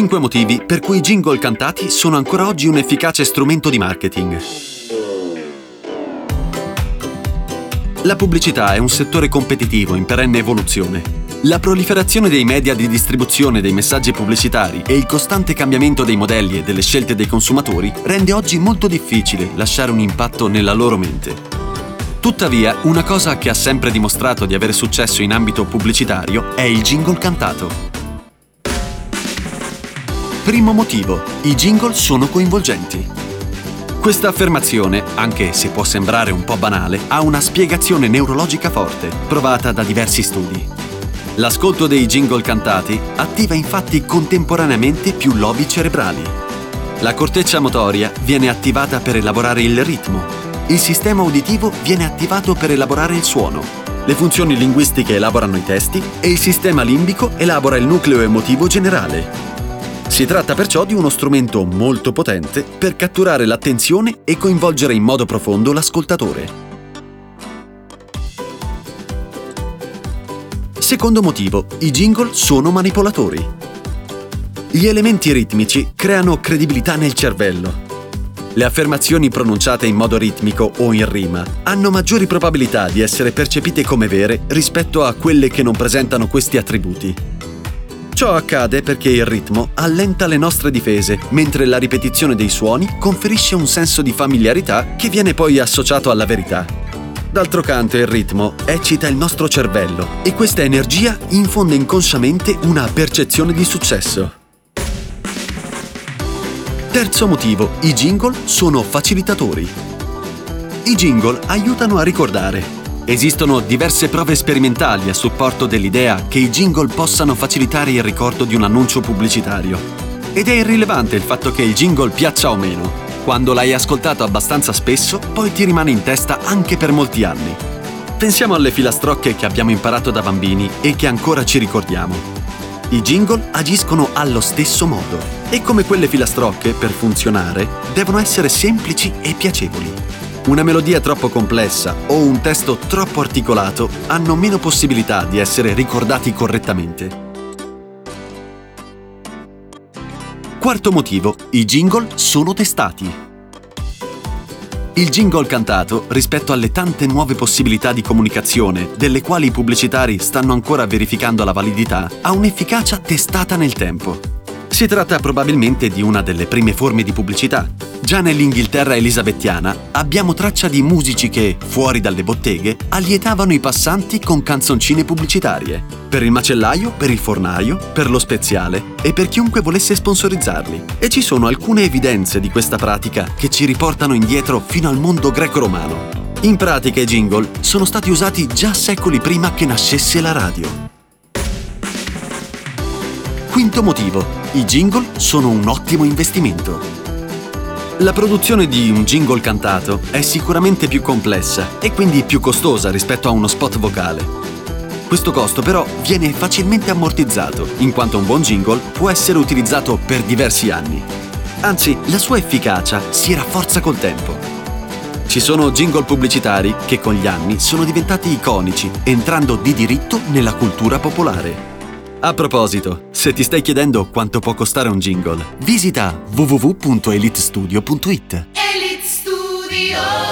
5 motivi per cui i jingle cantati sono ancora oggi un efficace strumento di marketing. La pubblicità è un settore competitivo in perenne evoluzione. La proliferazione dei media di distribuzione dei messaggi pubblicitari e il costante cambiamento dei modelli e delle scelte dei consumatori rende oggi molto difficile lasciare un impatto nella loro mente. Tuttavia, una cosa che ha sempre dimostrato di avere successo in ambito pubblicitario è il jingle cantato. Primo motivo, i jingle sono coinvolgenti. Questa affermazione, anche se può sembrare un po' banale, ha una spiegazione neurologica forte, provata da diversi studi. L'ascolto dei jingle cantati attiva infatti contemporaneamente più lobi cerebrali. La corteccia motoria viene attivata per elaborare il ritmo, il sistema uditivo viene attivato per elaborare il suono, le funzioni linguistiche elaborano i testi e il sistema limbico elabora il nucleo emotivo generale, si tratta perciò di uno strumento molto potente per catturare l'attenzione e coinvolgere in modo profondo l'ascoltatore. Secondo motivo, i jingle sono manipolatori. Gli elementi ritmici creano credibilità nel cervello. Le affermazioni pronunciate in modo ritmico o in rima hanno maggiori probabilità di essere percepite come vere rispetto a quelle che non presentano questi attributi. Ciò accade perché il ritmo allenta le nostre difese, mentre la ripetizione dei suoni conferisce un senso di familiarità che viene poi associato alla verità. D'altro canto il ritmo eccita il nostro cervello e questa energia infonde inconsciamente una percezione di successo. Terzo motivo, i jingle sono facilitatori. I jingle aiutano a ricordare, Esistono diverse prove sperimentali a supporto dell'idea che i jingle possano facilitare il ricordo di un annuncio pubblicitario. Ed è irrilevante il fatto che il jingle piaccia o meno. Quando l'hai ascoltato abbastanza spesso, poi ti rimane in testa anche per molti anni. Pensiamo alle filastrocche che abbiamo imparato da bambini e che ancora ci ricordiamo. I jingle agiscono allo stesso modo e come quelle filastrocche, per funzionare, devono essere semplici e piacevoli. Una melodia troppo complessa o un testo troppo articolato hanno meno possibilità di essere ricordati correttamente. Quarto motivo, i jingle sono testati. Il jingle cantato, rispetto alle tante nuove possibilità di comunicazione, delle quali i pubblicitari stanno ancora verificando la validità, ha un'efficacia testata nel tempo. Si tratta probabilmente di una delle prime forme di pubblicità, Già nell'Inghilterra elisabettiana abbiamo traccia di musici che, fuori dalle botteghe, allietavano i passanti con canzoncine pubblicitarie. Per il macellaio, per il fornaio, per lo speziale e per chiunque volesse sponsorizzarli. E ci sono alcune evidenze di questa pratica che ci riportano indietro fino al mondo greco-romano. In pratica i jingle sono stati usati già secoli prima che nascesse la radio. Quinto motivo. I jingle sono un ottimo investimento. La produzione di un jingle cantato è sicuramente più complessa e quindi più costosa rispetto a uno spot vocale. Questo costo però viene facilmente ammortizzato, in quanto un buon jingle può essere utilizzato per diversi anni. Anzi, la sua efficacia si rafforza col tempo. Ci sono jingle pubblicitari che con gli anni sono diventati iconici, entrando di diritto nella cultura popolare. A proposito, se ti stai chiedendo quanto può costare un jingle, visita www.elitestudio.it. Elite Studio!